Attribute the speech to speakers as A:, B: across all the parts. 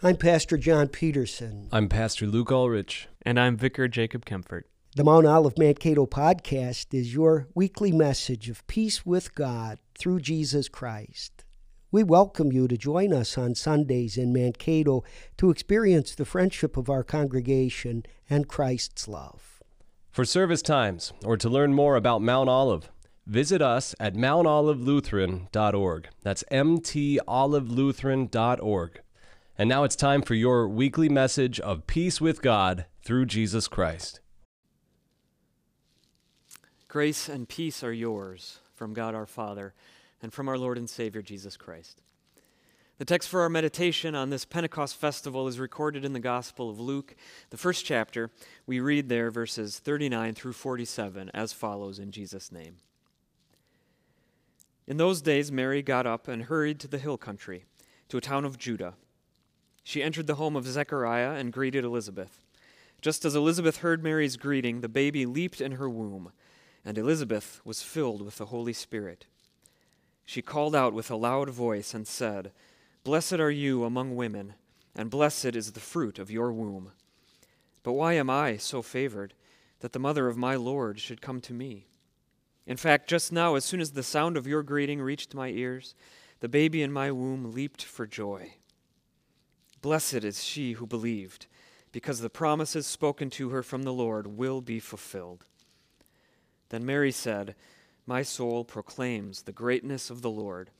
A: I'm Pastor John Peterson.
B: I'm Pastor Luke Ulrich.
C: And I'm Vicar Jacob Kempfert.
A: The Mount Olive Mankato podcast is your weekly message of peace with God through Jesus Christ. We welcome you to join us on Sundays in Mankato to experience the friendship of our congregation and Christ's love.
B: For service times or to learn more about Mount Olive, visit us at mountolivelutheran.org. That's mtolivelutheran.org. And now it's time for your weekly message of peace with God through Jesus Christ.
C: Grace and peace are yours from God our Father and from our Lord and Savior Jesus Christ. The text for our meditation on this Pentecost festival is recorded in the Gospel of Luke, the first chapter. We read there verses 39 through 47 as follows in Jesus' name. In those days, Mary got up and hurried to the hill country, to a town of Judah she entered the home of Zechariah and greeted Elizabeth. Just as Elizabeth heard Mary's greeting, the baby leaped in her womb, and Elizabeth was filled with the Holy Spirit. She called out with a loud voice and said, Blessed are you among women, and blessed is the fruit of your womb. But why am I so favored that the mother of my Lord should come to me? In fact, just now, as soon as the sound of your greeting reached my ears, the baby in my womb leaped for joy. Blessed is she who believed, because the promises spoken to her from the Lord will be fulfilled. Then Mary said, My soul proclaims the greatness of the Lord,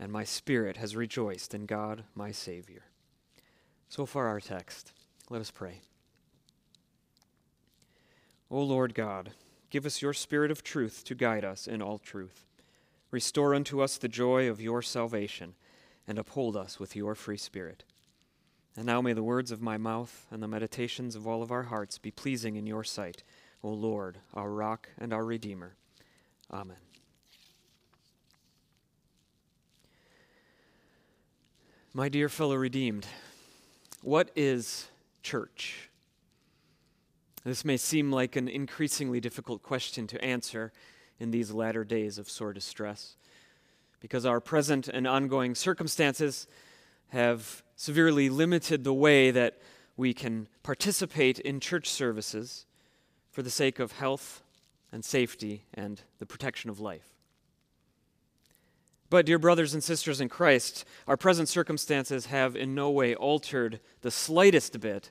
C: and my spirit has rejoiced in God my Savior. So far, our text. Let us pray. O Lord God, give us your spirit of truth to guide us in all truth. Restore unto us the joy of your salvation, and uphold us with your free spirit. And now may the words of my mouth and the meditations of all of our hearts be pleasing in your sight, O Lord, our rock and our redeemer. Amen. My dear fellow redeemed, what is church? This may seem like an increasingly difficult question to answer in these latter days of sore distress, because our present and ongoing circumstances have severely limited the way that we can participate in church services for the sake of health and safety and the protection of life. But, dear brothers and sisters in Christ, our present circumstances have in no way altered the slightest bit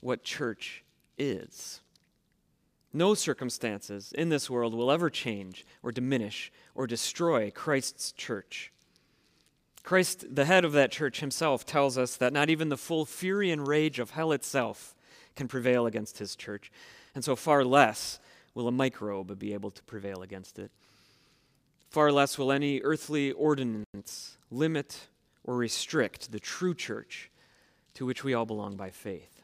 C: what church is. No circumstances in this world will ever change or diminish or destroy Christ's church. Christ, the head of that church himself, tells us that not even the full fury and rage of hell itself can prevail against his church, and so far less will a microbe be able to prevail against it. Far less will any earthly ordinance limit or restrict the true church to which we all belong by faith.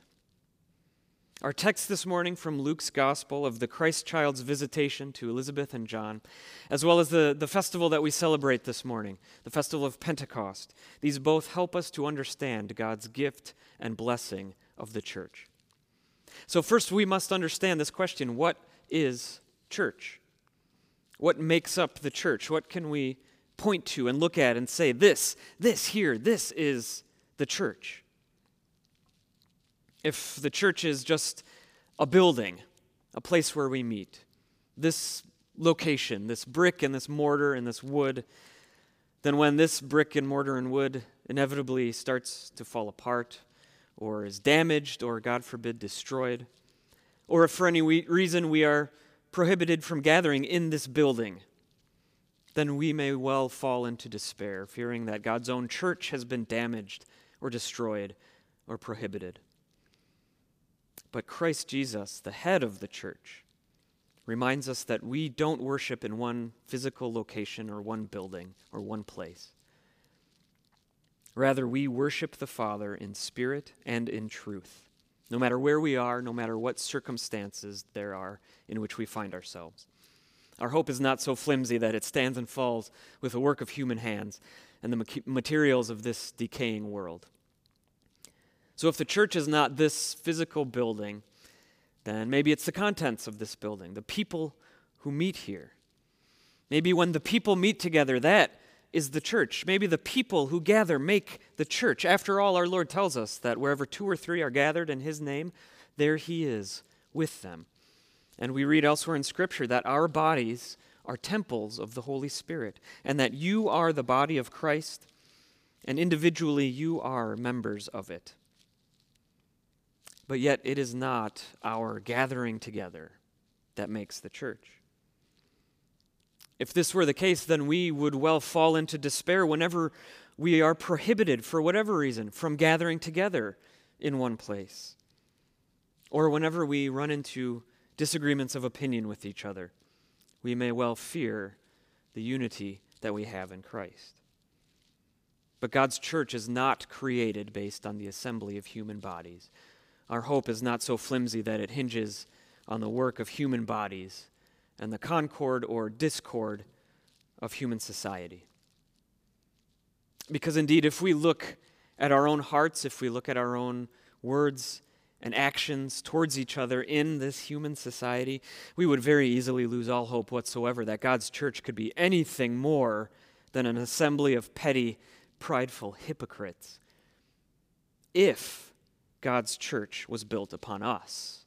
C: Our text this morning from Luke's Gospel of the Christ child's visitation to Elizabeth and John, as well as the, the festival that we celebrate this morning, the festival of Pentecost, these both help us to understand God's gift and blessing of the church. So, first, we must understand this question what is church? What makes up the church? What can we point to and look at and say, this, this here, this is the church? If the church is just a building, a place where we meet, this location, this brick and this mortar and this wood, then when this brick and mortar and wood inevitably starts to fall apart or is damaged or, God forbid, destroyed, or if for any reason we are prohibited from gathering in this building, then we may well fall into despair, fearing that God's own church has been damaged or destroyed or prohibited. But Christ Jesus, the head of the church, reminds us that we don't worship in one physical location or one building or one place. Rather, we worship the Father in spirit and in truth, no matter where we are, no matter what circumstances there are in which we find ourselves. Our hope is not so flimsy that it stands and falls with the work of human hands and the materials of this decaying world. So if the church is not this physical building, then maybe it's the contents of this building, the people who meet here. Maybe when the people meet together, that is the church. Maybe the people who gather make the church. After all, our Lord tells us that wherever two or three are gathered in His name, there He is with them. And we read elsewhere in Scripture that our bodies are temples of the Holy Spirit, and that you are the body of Christ, and individually you are members of it. But yet, it is not our gathering together that makes the church. If this were the case, then we would well fall into despair whenever we are prohibited, for whatever reason, from gathering together in one place, or whenever we run into disagreements of opinion with each other. We may well fear the unity that we have in Christ. But God's church is not created based on the assembly of human bodies. Our hope is not so flimsy that it hinges on the work of human bodies and the concord or discord of human society. Because indeed, if we look at our own hearts, if we look at our own words and actions towards each other in this human society, we would very easily lose all hope whatsoever that God's church could be anything more than an assembly of petty, prideful hypocrites. If God's church was built upon us,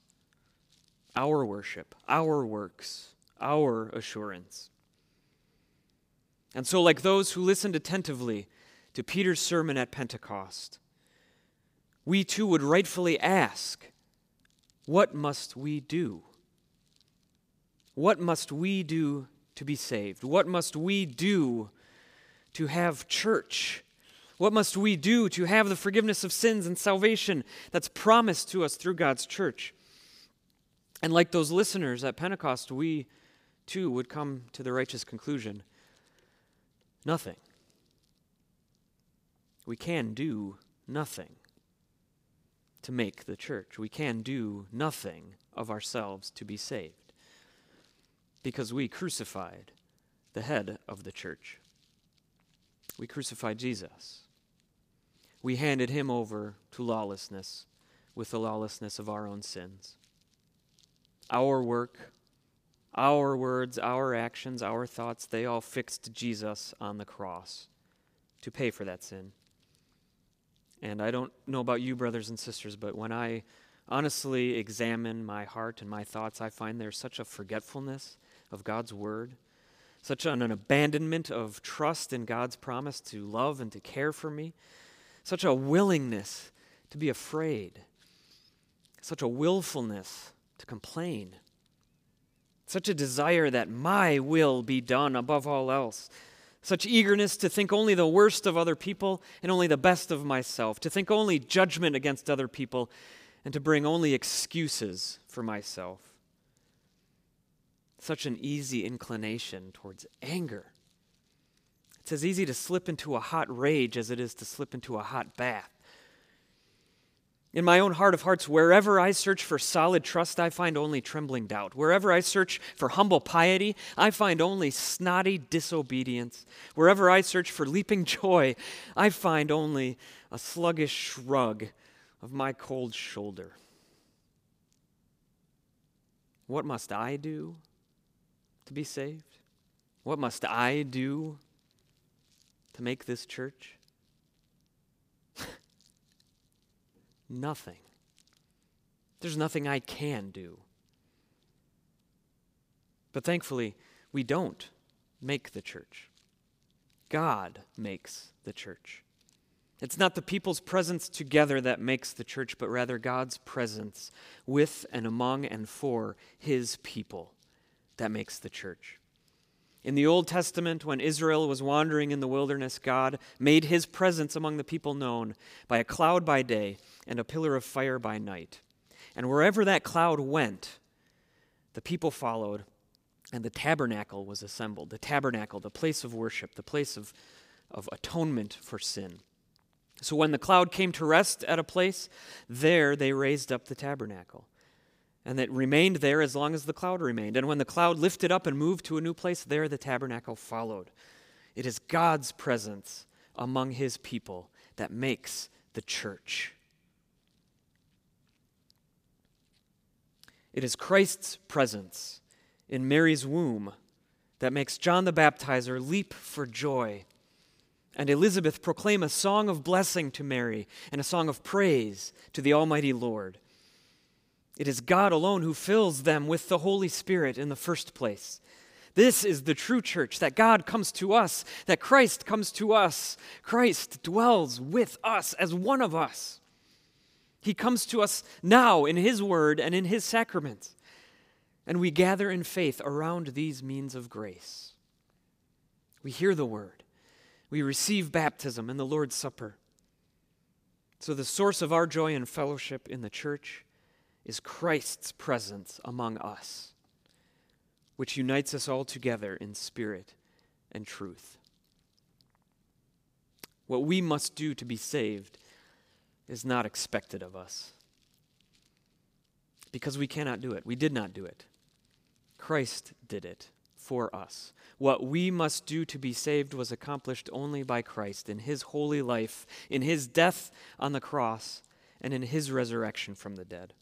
C: our worship, our works, our assurance. And so, like those who listened attentively to Peter's sermon at Pentecost, we too would rightfully ask, What must we do? What must we do to be saved? What must we do to have church? What must we do to have the forgiveness of sins and salvation that's promised to us through God's church? And like those listeners at Pentecost, we too would come to the righteous conclusion nothing. We can do nothing to make the church. We can do nothing of ourselves to be saved because we crucified the head of the church. We crucified Jesus. We handed him over to lawlessness with the lawlessness of our own sins. Our work, our words, our actions, our thoughts, they all fixed Jesus on the cross to pay for that sin. And I don't know about you, brothers and sisters, but when I honestly examine my heart and my thoughts, I find there's such a forgetfulness of God's word, such an, an abandonment of trust in God's promise to love and to care for me, such a willingness to be afraid, such a willfulness to complain such a desire that my will be done above all else, such eagerness to think only the worst of other people and only the best of myself, to think only judgment against other people and to bring only excuses for myself. Such an easy inclination towards anger. It's as easy to slip into a hot rage as it is to slip into a hot bath. In my own heart of hearts, wherever I search for solid trust, I find only trembling doubt. Wherever I search for humble piety, I find only snotty disobedience. Wherever I search for leaping joy, I find only a sluggish shrug of my cold shoulder. What must I do to be saved? What must I do to make this church? Nothing. There's nothing I can do. But thankfully, we don't make the church. God makes the church. It's not the people's presence together that makes the church, but rather God's presence with and among and for his people that makes the church. In the Old Testament, when Israel was wandering in the wilderness, God made his presence among the people known by a cloud by day and a pillar of fire by night. And wherever that cloud went, the people followed, and the tabernacle was assembled. The tabernacle, the place of worship, the place of, of atonement for sin. So when the cloud came to rest at a place, there they raised up the tabernacle and it remained there as long as the cloud remained. And when the cloud lifted up and moved to a new place, there the tabernacle followed. It is God's presence among his people that makes the church. It is Christ's presence in Mary's womb that makes John the Baptizer leap for joy and Elizabeth proclaim a song of blessing to Mary and a song of praise to the Almighty Lord. It is God alone who fills them with the Holy Spirit in the first place. This is the true church that God comes to us, that Christ comes to us. Christ dwells with us as one of us. He comes to us now in His word and in His sacraments. And we gather in faith around these means of grace. We hear the word, we receive baptism and the Lord's Supper. So, the source of our joy and fellowship in the church is Christ's presence among us, which unites us all together in spirit and truth. What we must do to be saved is not expected of us because we cannot do it. We did not do it. Christ did it for us. What we must do to be saved was accomplished only by Christ in his holy life, in his death on the cross, and in his resurrection from the dead.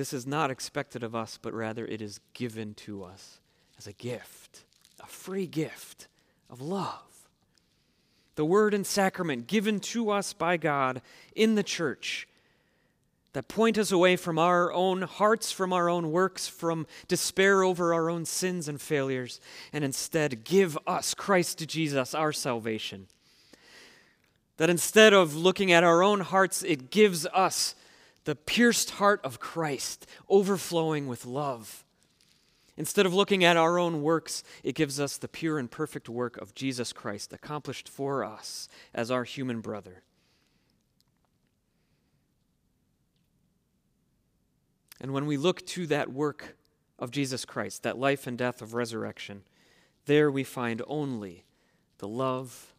C: This is not expected of us, but rather it is given to us as a gift, a free gift of love. The word and sacrament given to us by God in the church that point us away from our own hearts, from our own works, from despair over our own sins and failures, and instead give us Christ Jesus, our salvation. That instead of looking at our own hearts, it gives us the pierced heart of Christ, overflowing with love. Instead of looking at our own works, it gives us the pure and perfect work of Jesus Christ, accomplished for us as our human brother. And when we look to that work of Jesus Christ, that life and death of resurrection, there we find only the love,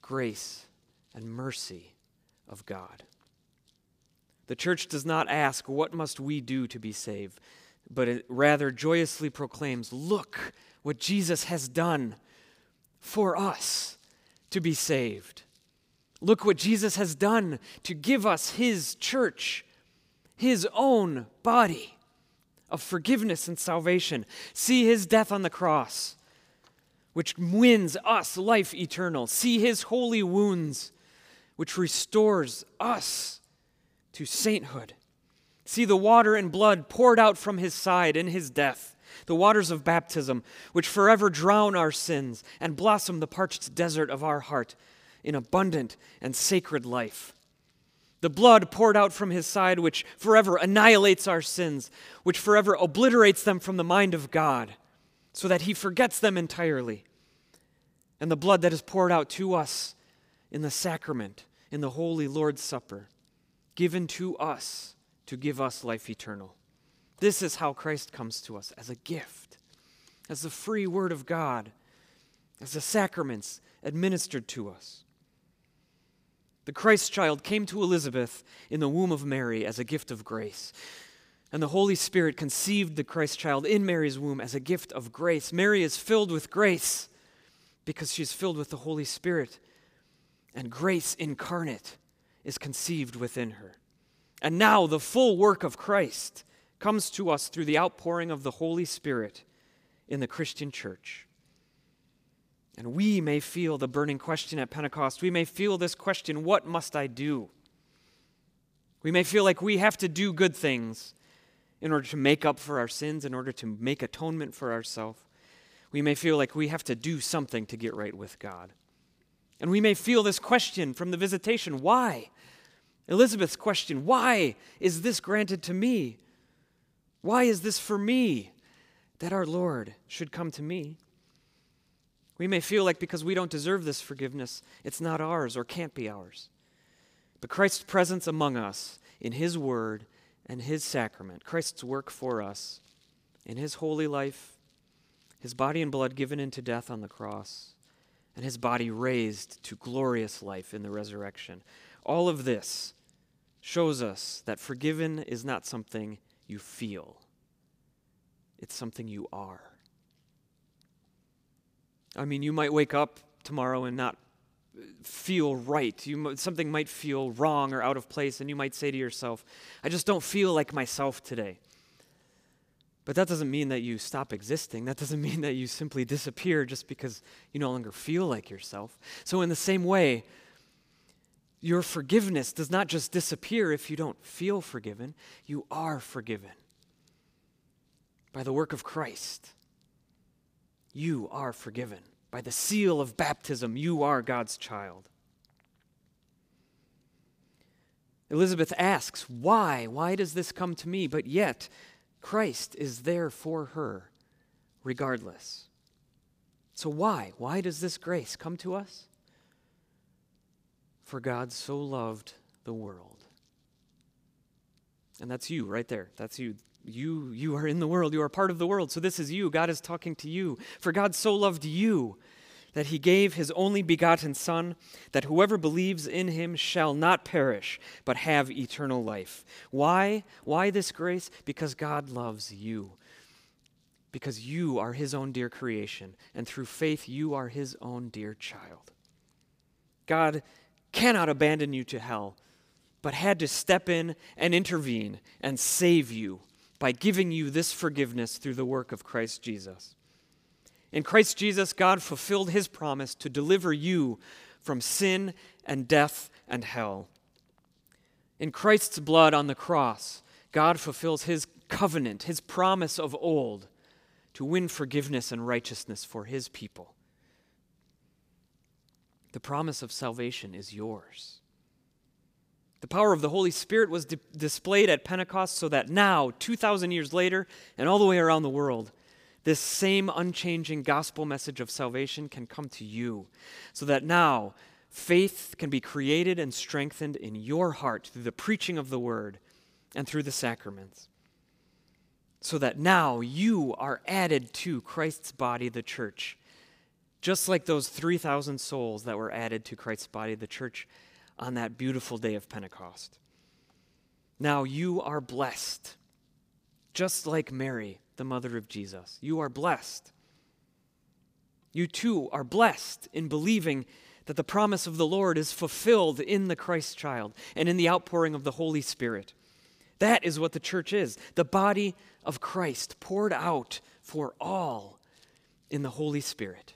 C: grace, and mercy of God. The church does not ask, What must we do to be saved? but it rather joyously proclaims, Look what Jesus has done for us to be saved. Look what Jesus has done to give us his church his own body of forgiveness and salvation. See his death on the cross, which wins us life eternal. See his holy wounds, which restores us to sainthood. See the water and blood poured out from his side in his death, the waters of baptism, which forever drown our sins and blossom the parched desert of our heart in abundant and sacred life the blood poured out from his side, which forever annihilates our sins, which forever obliterates them from the mind of God, so that he forgets them entirely. And the blood that is poured out to us in the sacrament, in the holy Lord's Supper, given to us to give us life eternal. This is how Christ comes to us as a gift, as the free word of God, as the sacraments administered to us. The Christ child came to Elizabeth in the womb of Mary as a gift of grace. And the Holy Spirit conceived the Christ child in Mary's womb as a gift of grace. Mary is filled with grace because she's filled with the Holy Spirit. And grace incarnate is conceived within her. And now the full work of Christ comes to us through the outpouring of the Holy Spirit in the Christian church. And we may feel the burning question at Pentecost. We may feel this question what must I do? We may feel like we have to do good things in order to make up for our sins, in order to make atonement for ourselves. We may feel like we have to do something to get right with God. And we may feel this question from the visitation why? Elizabeth's question why is this granted to me? Why is this for me that our Lord should come to me? We may feel like because we don't deserve this forgiveness, it's not ours or can't be ours. But Christ's presence among us in His Word and His sacrament, Christ's work for us in His holy life, His body and blood given into death on the cross, and His body raised to glorious life in the resurrection. All of this shows us that forgiven is not something you feel, it's something you are. I mean, you might wake up tomorrow and not feel right. You, something might feel wrong or out of place, and you might say to yourself, I just don't feel like myself today. But that doesn't mean that you stop existing. That doesn't mean that you simply disappear just because you no longer feel like yourself. So, in the same way, your forgiveness does not just disappear if you don't feel forgiven, you are forgiven by the work of Christ. You are forgiven. By the seal of baptism, you are God's child. Elizabeth asks, Why? Why does this come to me? But yet, Christ is there for her, regardless. So, why? Why does this grace come to us? For God so loved the world. And that's you right there. That's you. You, you are in the world. You are part of the world. So this is you. God is talking to you. For God so loved you that he gave his only begotten Son, that whoever believes in him shall not perish, but have eternal life. Why? Why this grace? Because God loves you. Because you are his own dear creation, and through faith you are his own dear child. God cannot abandon you to hell, but had to step in and intervene and save you by giving you this forgiveness through the work of Christ Jesus. In Christ Jesus, God fulfilled his promise to deliver you from sin and death and hell. In Christ's blood on the cross, God fulfills his covenant, his promise of old, to win forgiveness and righteousness for his people. The promise of salvation is yours. The power of the Holy Spirit was di- displayed at Pentecost so that now, 2,000 years later, and all the way around the world, this same unchanging gospel message of salvation can come to you. So that now, faith can be created and strengthened in your heart through the preaching of the word and through the sacraments. So that now you are added to Christ's body, the church. Just like those 3,000 souls that were added to Christ's body, the church on that beautiful day of Pentecost. Now you are blessed, just like Mary, the mother of Jesus. You are blessed. You too are blessed in believing that the promise of the Lord is fulfilled in the Christ child and in the outpouring of the Holy Spirit. That is what the church is the body of Christ poured out for all in the Holy Spirit.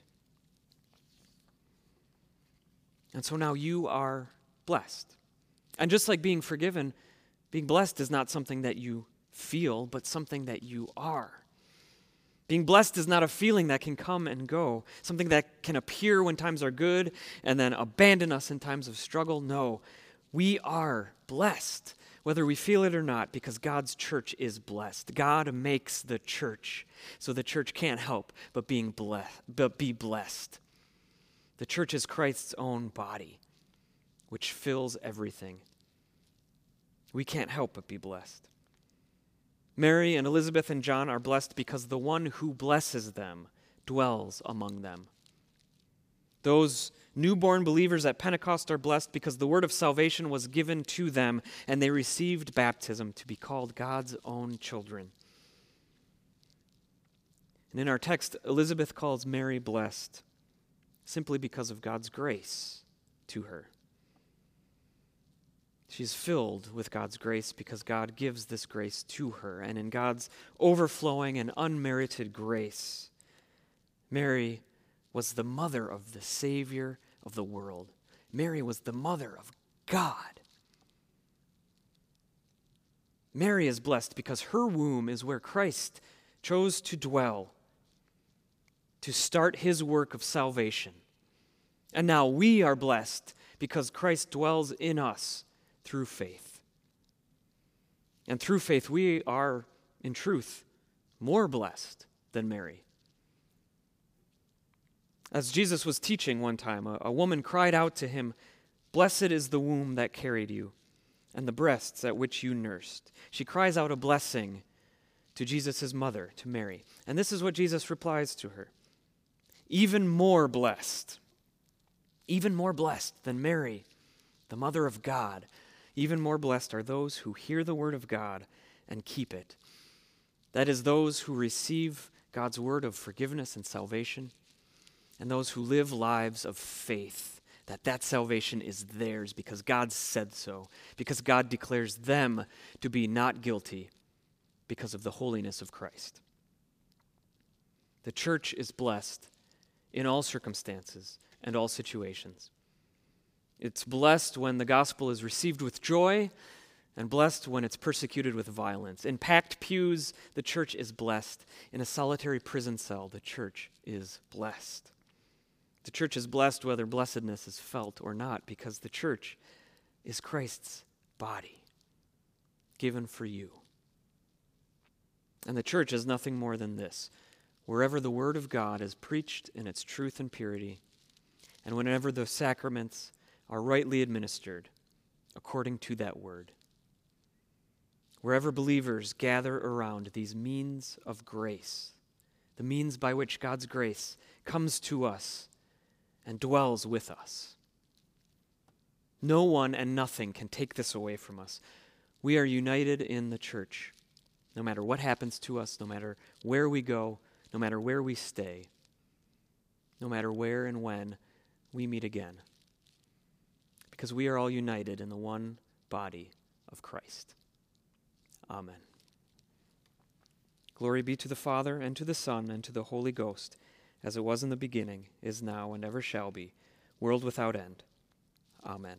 C: And so now you are blessed. And just like being forgiven, being blessed is not something that you feel, but something that you are. Being blessed is not a feeling that can come and go, something that can appear when times are good and then abandon us in times of struggle. No, we are blessed, whether we feel it or not, because God's church is blessed. God makes the church, so the church can't help but being blessed, but be blessed. The church is Christ's own body which fills everything. We can't help but be blessed. Mary and Elizabeth and John are blessed because the one who blesses them dwells among them. Those newborn believers at Pentecost are blessed because the word of salvation was given to them and they received baptism to be called God's own children. And in our text, Elizabeth calls Mary blessed simply because of God's grace to her. She's filled with God's grace because God gives this grace to her. And in God's overflowing and unmerited grace, Mary was the mother of the Savior of the world. Mary was the mother of God. Mary is blessed because her womb is where Christ chose to dwell, to start his work of salvation. And now we are blessed because Christ dwells in us through faith. And through faith, we are, in truth, more blessed than Mary. As Jesus was teaching one time, a, a, woman cried out to him, Blessed is the womb that carried you, and the breasts at which you nursed. She cries out a blessing to Jesus' mother, to Mary. And this is what Jesus replies to her Even more blessed, even more blessed than Mary, the mother of God, even more blessed are those who hear the word of God and keep it. That is, those who receive God's word of forgiveness and salvation, and those who live lives of faith that that salvation is theirs because God said so, because God declares them to be not guilty because of the holiness of Christ. The church is blessed in all circumstances and all situations. It's blessed when the gospel is received with joy, and blessed when it's persecuted with violence. In packed pews, the church is blessed. In a solitary prison cell, the church is blessed. The church is blessed whether blessedness is felt or not, because the church is Christ's body, given for you. And the church is nothing more than this wherever the word of God is preached in its truth and purity, and whenever the sacraments are rightly administered according to that word. Wherever believers gather around these means of grace, the means by which God's grace comes to us and dwells with us. No one and nothing can take this away from us. We are united in the church. No matter what happens to us, no matter where we go, no matter where we stay, no matter where and when we meet again. Because we are all united in the one body of Christ. Amen. Glory be to the Father, and to the Son, and to the Holy Ghost, as it was in the beginning, is now, and ever shall be, world without end. Amen.